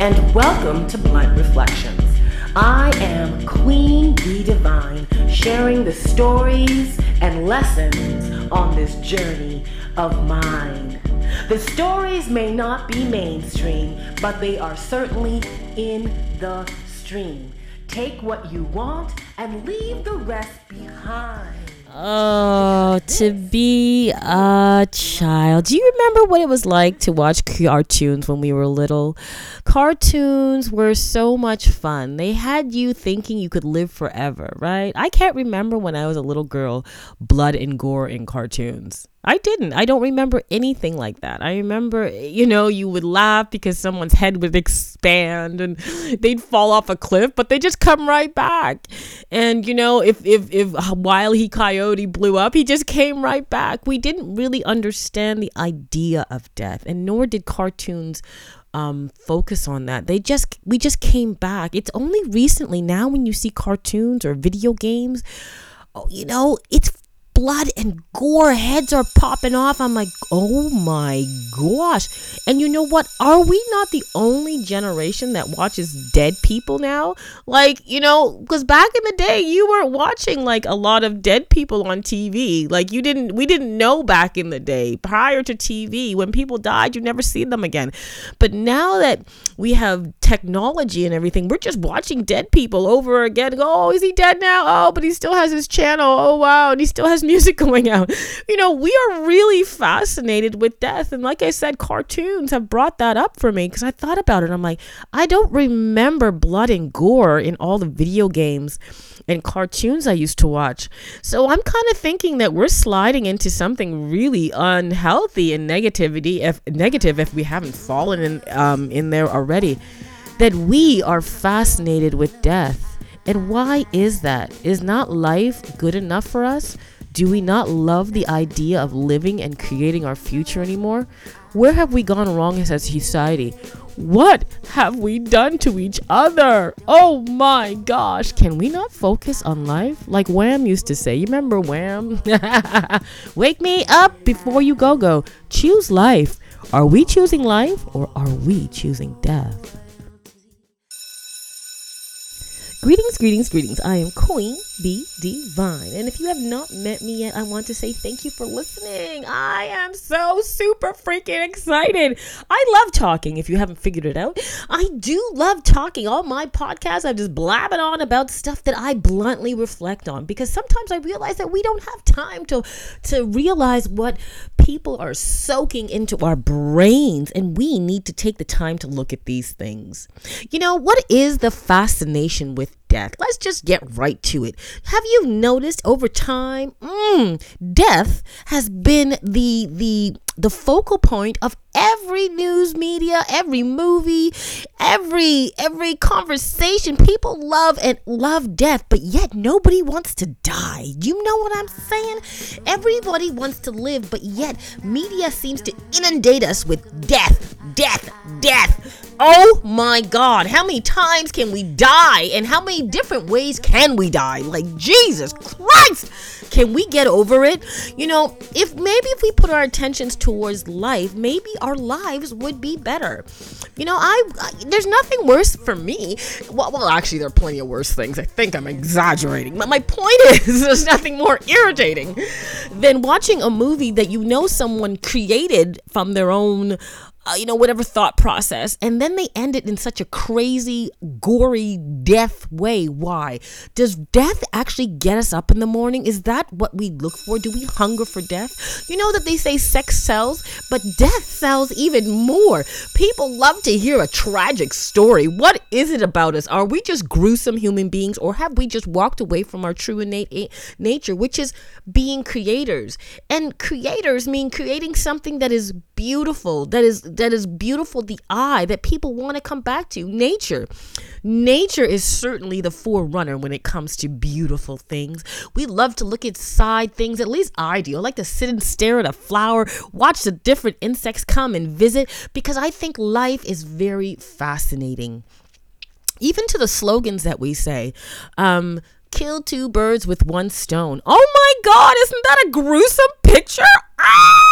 and welcome to Blunt Reflections. I am QueenB Divine, sharing the stories and lessons on this journey of mine. The stories may not be mainstream, but they are certainly in the stream. Take what you want and leave the rest behind. Oh, to be a child. Do you remember what it was like to watch cartoons when we were little? Cartoons were so much fun. They had you thinking you could live forever, right? I can't remember when I was a little girl, blood and gore in cartoons. I didn't. I don't remember anything like that. I remember, you know, you would laugh because someone's head would expand and they'd fall off a cliff, but they just come right back. And you know, if if if while he Coyote blew up, he just came right back. We didn't really understand the idea of death, and nor did cartoons um, focus on that. They just we just came back. It's only recently now when you see cartoons or video games. Oh, you know, it's blood and gore. Heads are popping off. I'm like, oh my gosh. And you know what? Are we not the only generation that watches dead people now? Like, you know, because back in the day, you weren't watching like a lot of dead people on TV. Like, you didn't, we didn't know back in the day prior to TV. When people died, you never see them again. But now that we have technology and everything, we're just watching dead people over again. Oh, is he dead now? Oh, but he still has his channel. Oh, wow. And he still has music going out. You know, we are really fascinated with death. And like I said, cartoons have brought that up for me because I thought about it. I'm like, I don't remember blood and gore in all the video games and cartoons I used to watch. So I'm kind of thinking that we're sliding into something really unhealthy and negativity if negative if we haven't fallen in um, in there already. That we are fascinated with death. And why is that? Is not life good enough for us? Do we not love the idea of living and creating our future anymore? Where have we gone wrong as a society? What have we done to each other? Oh my gosh. Can we not focus on life? Like Wham used to say. You remember Wham? Wake me up before you go go. Choose life. Are we choosing life or are we choosing death? Greetings, greetings, greetings. I am Queen Bee Divine. And if you have not met me yet, I want to say thank you for listening. I am so super freaking excited. I love talking, if you haven't figured it out. I do love talking. All my podcasts, I'm just blabbing on about stuff that I bluntly reflect on because sometimes I realize that we don't have time to, to realize what people are soaking into our brains, and we need to take the time to look at these things. You know, what is the fascination with death. Let's just get right to it. Have you noticed over time, mm, death has been the the the focal point of every news media, every movie, every every conversation. People love and love death, but yet nobody wants to die. You know what I'm saying? Everybody wants to live, but yet media seems to inundate us with death, death, death. Oh my god, how many times can we die and how many different ways can we die? Like Jesus Christ! Can we get over it? You know, if maybe if we put our attentions towards life, maybe our lives would be better. You know, I, I there's nothing worse for me. Well, well, actually, there are plenty of worse things. I think I'm exaggerating, but my point is, there's nothing more irritating than watching a movie that you know someone created from their own uh, you know, whatever thought process. And then they end it in such a crazy, gory death way. Why? Does death actually get us up in the morning? Is that what we look for? Do we hunger for death? You know that they say sex sells, but death sells even more. People love to hear a tragic story. What is it about us? Are we just gruesome human beings, or have we just walked away from our true innate nature, which is being creators? And creators mean creating something that is beautiful, that is that is beautiful the eye that people want to come back to. Nature. Nature is certainly the forerunner when it comes to beautiful things. We love to look at side things, at least I do. I like to sit and stare at a flower, watch the different insects come and visit because I think life is very fascinating. Even to the slogans that we say. Um, kill two birds with one stone. Oh my God, isn't that a gruesome picture? Ah!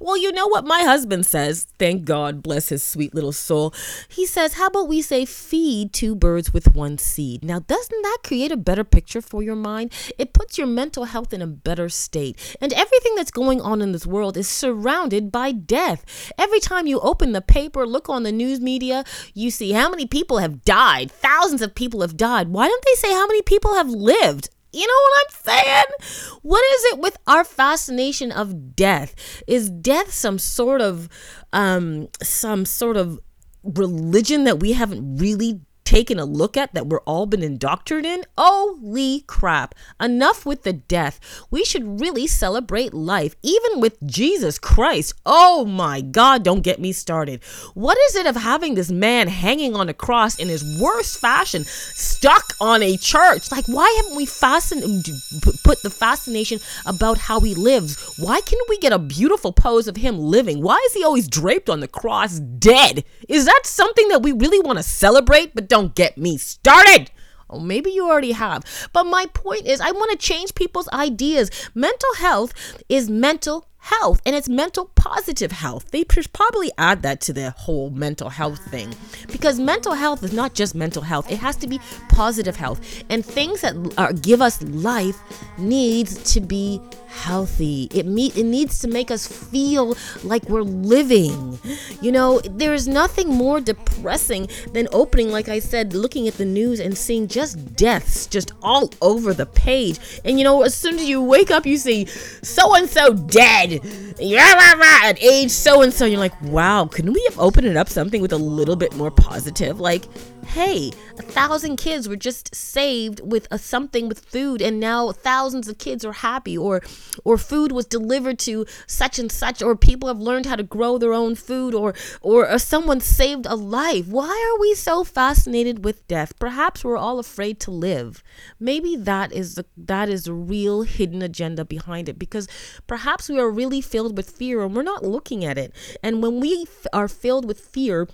Well, you know what my husband says. Thank God, bless his sweet little soul. He says, How about we say feed two birds with one seed? Now, doesn't that create a better picture for your mind? It puts your mental health in a better state. And everything that's going on in this world is surrounded by death. Every time you open the paper, look on the news media, you see how many people have died. Thousands of people have died. Why don't they say how many people have lived? You know what I'm saying? What is it with our fascination of death? Is death some sort of um some sort of religion that we haven't really taken a look at that we're all been indoctrinated in? Holy crap. Enough with the death. We should really celebrate life, even with Jesus Christ. Oh my God, don't get me started. What is it of having this man hanging on a cross in his worst fashion, stuck on a church? Like, why haven't we fascinated, put the fascination about how he lives? Why can't we get a beautiful pose of him living? Why is he always draped on the cross dead? Is that something that we really want to celebrate but don't get me started. Oh, maybe you already have. But my point is, I want to change people's ideas. Mental health is mental health and it's mental positive health. They probably add that to the whole mental health thing because mental health is not just mental health, it has to be positive health. And things that are, give us life needs to be healthy. It meet it needs to make us feel like we're living. You know, there's nothing more depressing than opening like I said looking at the news and seeing just deaths just all over the page. And you know, as soon as you wake up you see so and so dead. Yeah, at age so and so you're like, "Wow, couldn't we have opened it up something with a little bit more positive?" Like hey, a thousand kids were just saved with a something with food, and now thousands of kids are happy, or or food was delivered to such and such, or people have learned how to grow their own food, or or, someone saved a life. Why are we so fascinated with death? Perhaps we're all afraid to live. Maybe that is the that is the real hidden agenda behind it, because perhaps we are really filled with fear and we're not looking at it. And when we f- are filled with fear,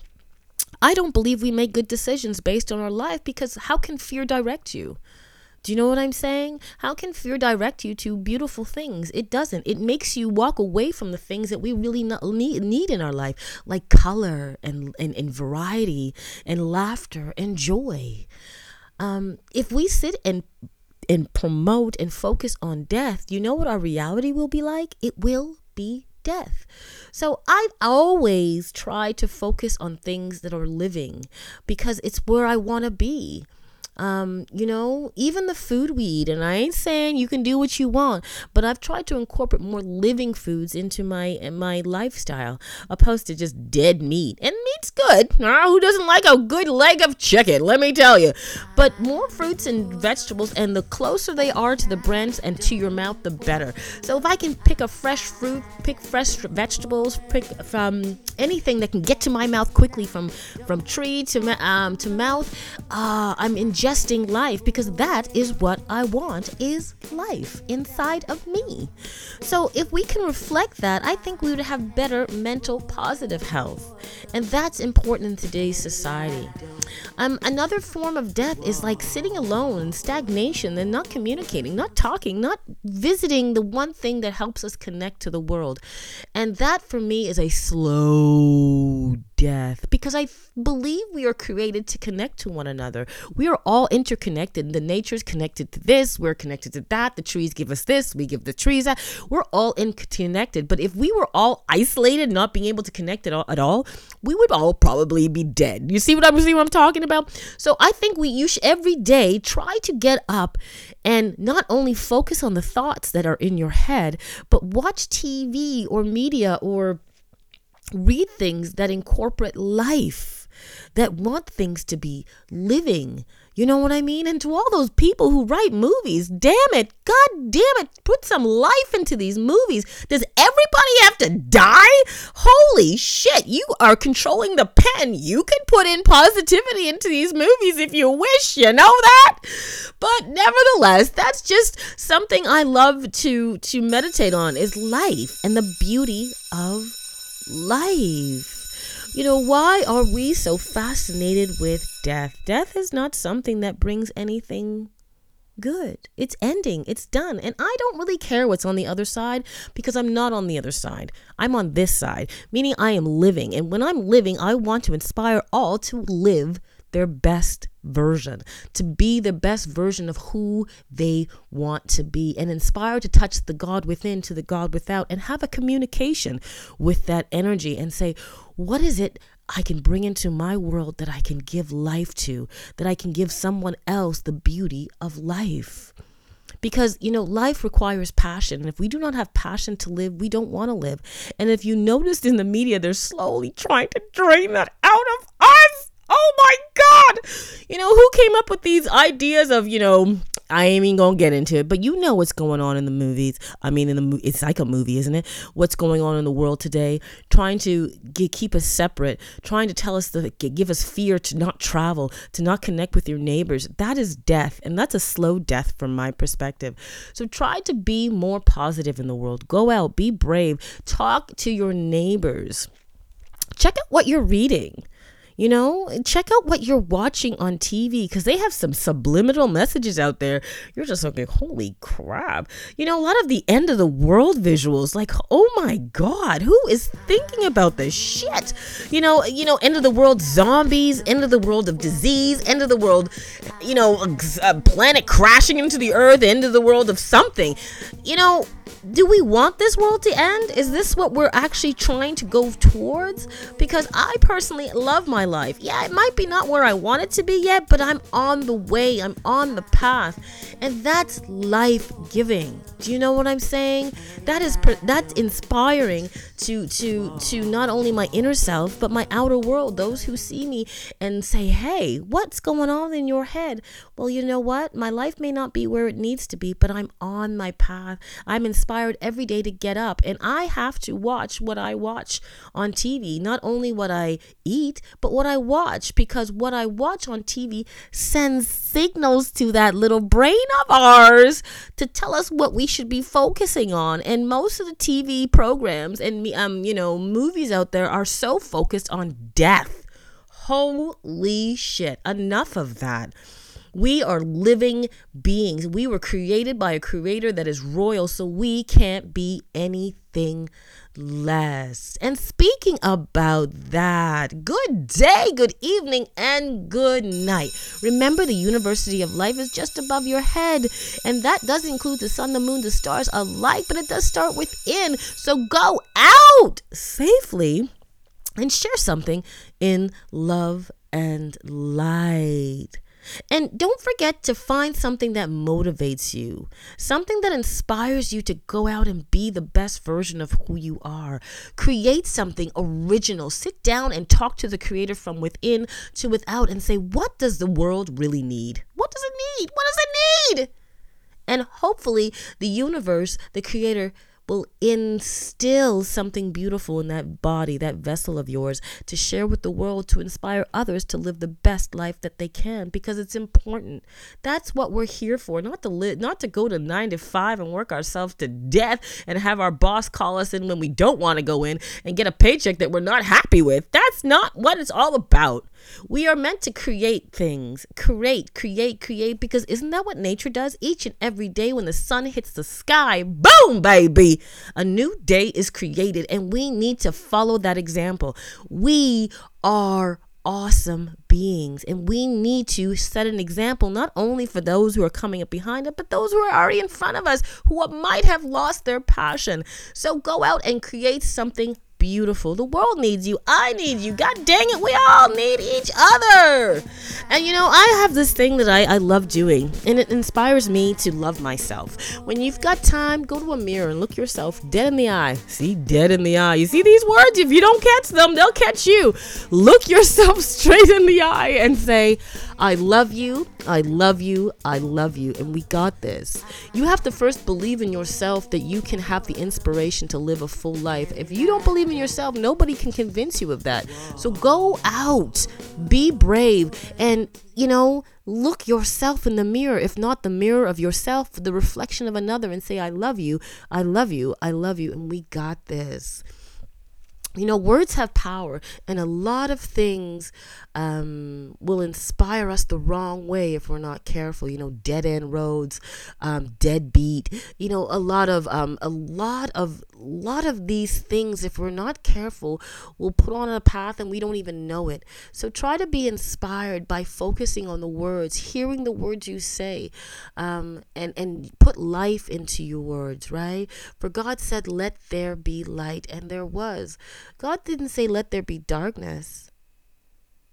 I don't believe we make good decisions based on our life because how can fear direct you? Do you know what I'm saying? How can fear direct you to beautiful things? It doesn't. It makes you walk away from the things that we really need, need in our life, like color and, and, and variety and laughter and joy. Um, if we sit and and promote and focus on death, you know what our reality will be like? It will be death. So I've always tried to focus on things that are living because it's where I want to be. Um, you know, even the food we eat, and I ain't saying you can do what you want, but I've tried to incorporate more living foods into my my lifestyle, opposed to just dead meat. And meat's good. Uh, who doesn't like a good leg of chicken? Let me tell you. But more fruits and vegetables, and the closer they are to the brands and to your mouth, the better. So if I can pick a fresh fruit, pick fresh vegetables, pick from anything that can get to my mouth quickly from from tree to um to mouth, uh, I'm enjoying ingesting life because that is what I want is life inside of me. So if we can reflect that, I think we would have better mental positive health. And that's important in today's society. Um, another form of death is like sitting alone, stagnation, and not communicating, not talking, not visiting the one thing that helps us connect to the world. And that for me is a slow death because I believe we are created to connect to one another. We are all interconnected. The nature's connected to this, we're connected to that. The trees give us this, we give the trees that. We're all interconnected. But if we were all isolated, not being able to connect at all, at all we would all probably be dead. You see what I'm see what I'm talking about? So I think we you should every day try to get up and not only focus on the thoughts that are in your head, but watch TV or media or read things that incorporate life, that want things to be living. You know what I mean? And to all those people who write movies, damn it, god damn it, put some life into these movies. Does everybody have to die? Holy shit, you are controlling the pen. You can put in positivity into these movies if you wish, you know that? But nevertheless, that's just something I love to to meditate on is life and the beauty of life. You know, why are we so fascinated with death? Death is not something that brings anything good. It's ending. It's done. And I don't really care what's on the other side because I'm not on the other side. I'm on this side, meaning I am living. And when I'm living, I want to inspire all to live their best version, to be the best version of who they want to be, and inspire to touch the God within to the God without, and have a communication with that energy and say, What is it I can bring into my world that I can give life to, that I can give someone else the beauty of life. Because, you know, life requires passion. And if we do not have passion to live, we don't want to live. And if you noticed in the media, they're slowly trying to drain that out of us. Oh my God. You know, who came up with these ideas of, you know, I ain't even gonna get into it, but you know what's going on in the movies. I mean, in the it's like a movie, isn't it? What's going on in the world today? Trying to get, keep us separate, trying to tell us to give us fear to not travel, to not connect with your neighbors. That is death, and that's a slow death from my perspective. So try to be more positive in the world. Go out, be brave, talk to your neighbors. Check out what you're reading. You know, check out what you're watching on TV because they have some subliminal messages out there. You're just looking, holy crap. You know, a lot of the end of the world visuals, like, oh my God, who is thinking about this shit? You know, you know, end of the world zombies, end of the world of disease, end of the world, you know, a uh, planet crashing into the earth, end of the world of something. You know, do we want this world to end? Is this what we're actually trying to go towards? Because I personally love my life. Yeah, it might be not where I want it to be yet, but I'm on the way, I'm on the path. And that's life giving. Do you know what I'm saying? That is that's inspiring to to to not only my inner self, but my outer world, those who see me and say, "Hey, what's going on in your head?" Well, you know what? My life may not be where it needs to be, but I'm on my path. I'm inspired every day to get up, and I have to watch what I watch on TV, not only what I eat, but what I watch because what I watch on TV sends signals to that little brain of ours to tell us what we should be focusing on. And most of the TV programs and um, you know, movies out there are so focused on death. Holy shit. Enough of that. We are living beings. We were created by a creator that is royal, so we can't be anything less. And speaking about that, good day, good evening, and good night. Remember, the University of Life is just above your head, and that does include the sun, the moon, the stars alike, but it does start within. So go out safely and share something in love and light. And don't forget to find something that motivates you, something that inspires you to go out and be the best version of who you are. Create something original. Sit down and talk to the creator from within to without and say, what does the world really need? What does it need? What does it need? And hopefully, the universe, the creator, will instill something beautiful in that body, that vessel of yours, to share with the world, to inspire others to live the best life that they can, because it's important. That's what we're here for, not to live, not to go to nine to five and work ourselves to death and have our boss call us in when we don't want to go in and get a paycheck that we're not happy with. That's not what it's all about. We are meant to create things, create, create, create, because isn't that what nature does each and every day when the sun hits the sky? Boom, baby! A new day is created, and we need to follow that example. We are awesome beings and we need to set an example not only for those who are coming up behind us but those who are already in front of us who might have lost their passion so go out and create something beautiful. The world needs you. I need you. God dang it, we all need each other. And you know, I have this thing that I, I love doing, and it inspires me to love myself. When you've got time, go to a mirror and look yourself dead in the eye. See, dead in the eye. You see these words? If you don't catch them, they'll catch you. Look yourself straight in the eye and say, I love you. I love you. I love you. And we got this. You have to first believe in yourself that you can have the inspiration to live a full life. If you don't believe in yourself, nobody can convince you of that. So go out, be brave, and, you know, look yourself in the mirror, if not the mirror of yourself, the reflection of another, and say, I love you. I love you. I love you. And we got this. You know, words have power, and a lot of things um, will inspire us the wrong way if we're not careful. You know, dead end roads, um, deadbeat. You know, a lot of um, a lot of lot of these things, if we're not careful, will put on a path and we don't even know it. So try to be inspired by focusing on the words, hearing the words you say, um, and and put life into your words. Right? For God said, "Let there be light," and there was. God didn't say, let there be darkness.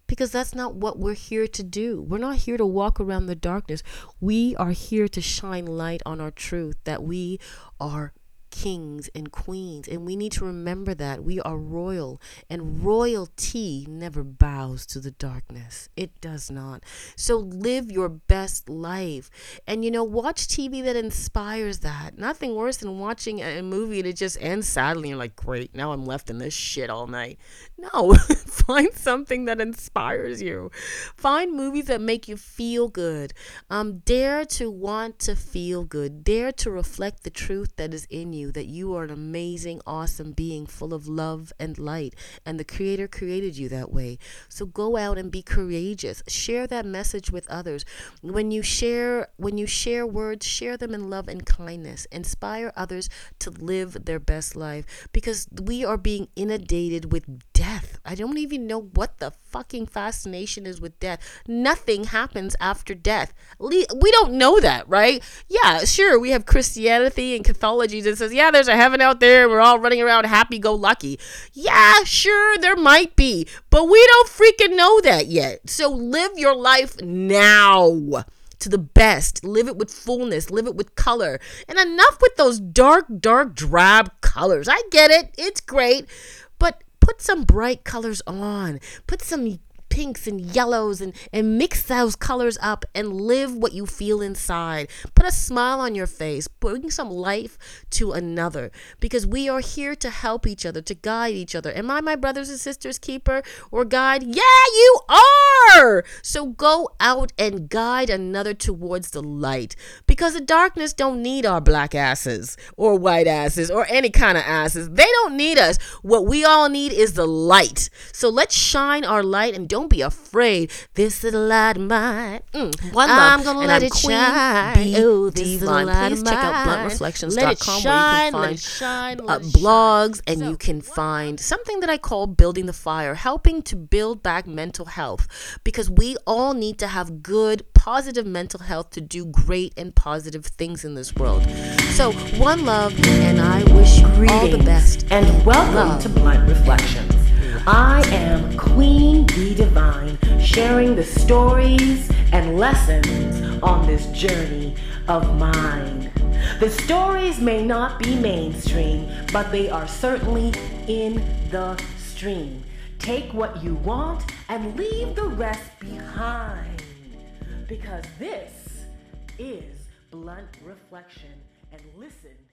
Because that's not what we're here to do. We're not here to walk around the darkness. We are here to shine light on our truth that we are kings and queens. And we need to remember that we are royal, and royalty never bows to the darkness. It does not. So live your best life. And you know, watch TV that inspires that. Nothing worse than watching a movie that just ends sadly. You're like, great, now I'm left in this shit all night. No, find something that inspires you. Find movies that make you feel good. Um, dare to want to feel good. Dare to reflect the truth that is in you that you are an amazing, awesome being full of love and light, and the Creator created you that way. So go out and be courageous. Share that message with others. When you share, when you share words, share them in love and kindness. Inspire others to live their best life because we are being inundated with death. I don't even know what the fucking fascination is with death. Nothing happens after death. We don't know that, right? Yeah, sure, we have Christianity and Catholicism that says, yeah, there's a heaven out there. We're all running around happy go lucky. Yeah, sure, there might be, but we don't freaking know that yet. So live your life now to the best. Live it with fullness. Live it with color. And enough with those dark, dark, drab colors. I get it. It's great. But put some bright colors on. Put some pinks and yellows and, and mix those colors up and live what you feel inside. Put a smile on your face, bring some life to another because we are here to help each other, to guide each other. Am I my brothers and sisters keeper or guide? Yeah, you are. So go out and guide another towards the light because the darkness don't need our black asses or white asses or any kind of asses. They don't need us. What we all need is the light. So let's shine our light and don't don't be afraid. This is a light of mine. Mm. One love. I'm gonna and let I'm it Queen shine. Be oh, this divine. Please check out bluntreflections.com shine, where you can find shine, uh, blogs and so, you can find something that I call building the fire, helping to build back mental health because we all need to have good, positive mental health to do great and positive things in this world. So one love, and I wish you all the best. And welcome love. to Blunt Reflections. I am QueenB Divine, sharing the stories and lessons on this journey of mine. The stories may not be mainstream, but they are certainly in the stream. Take what you want and leave the rest behind. Because this is blunt reflection. And listen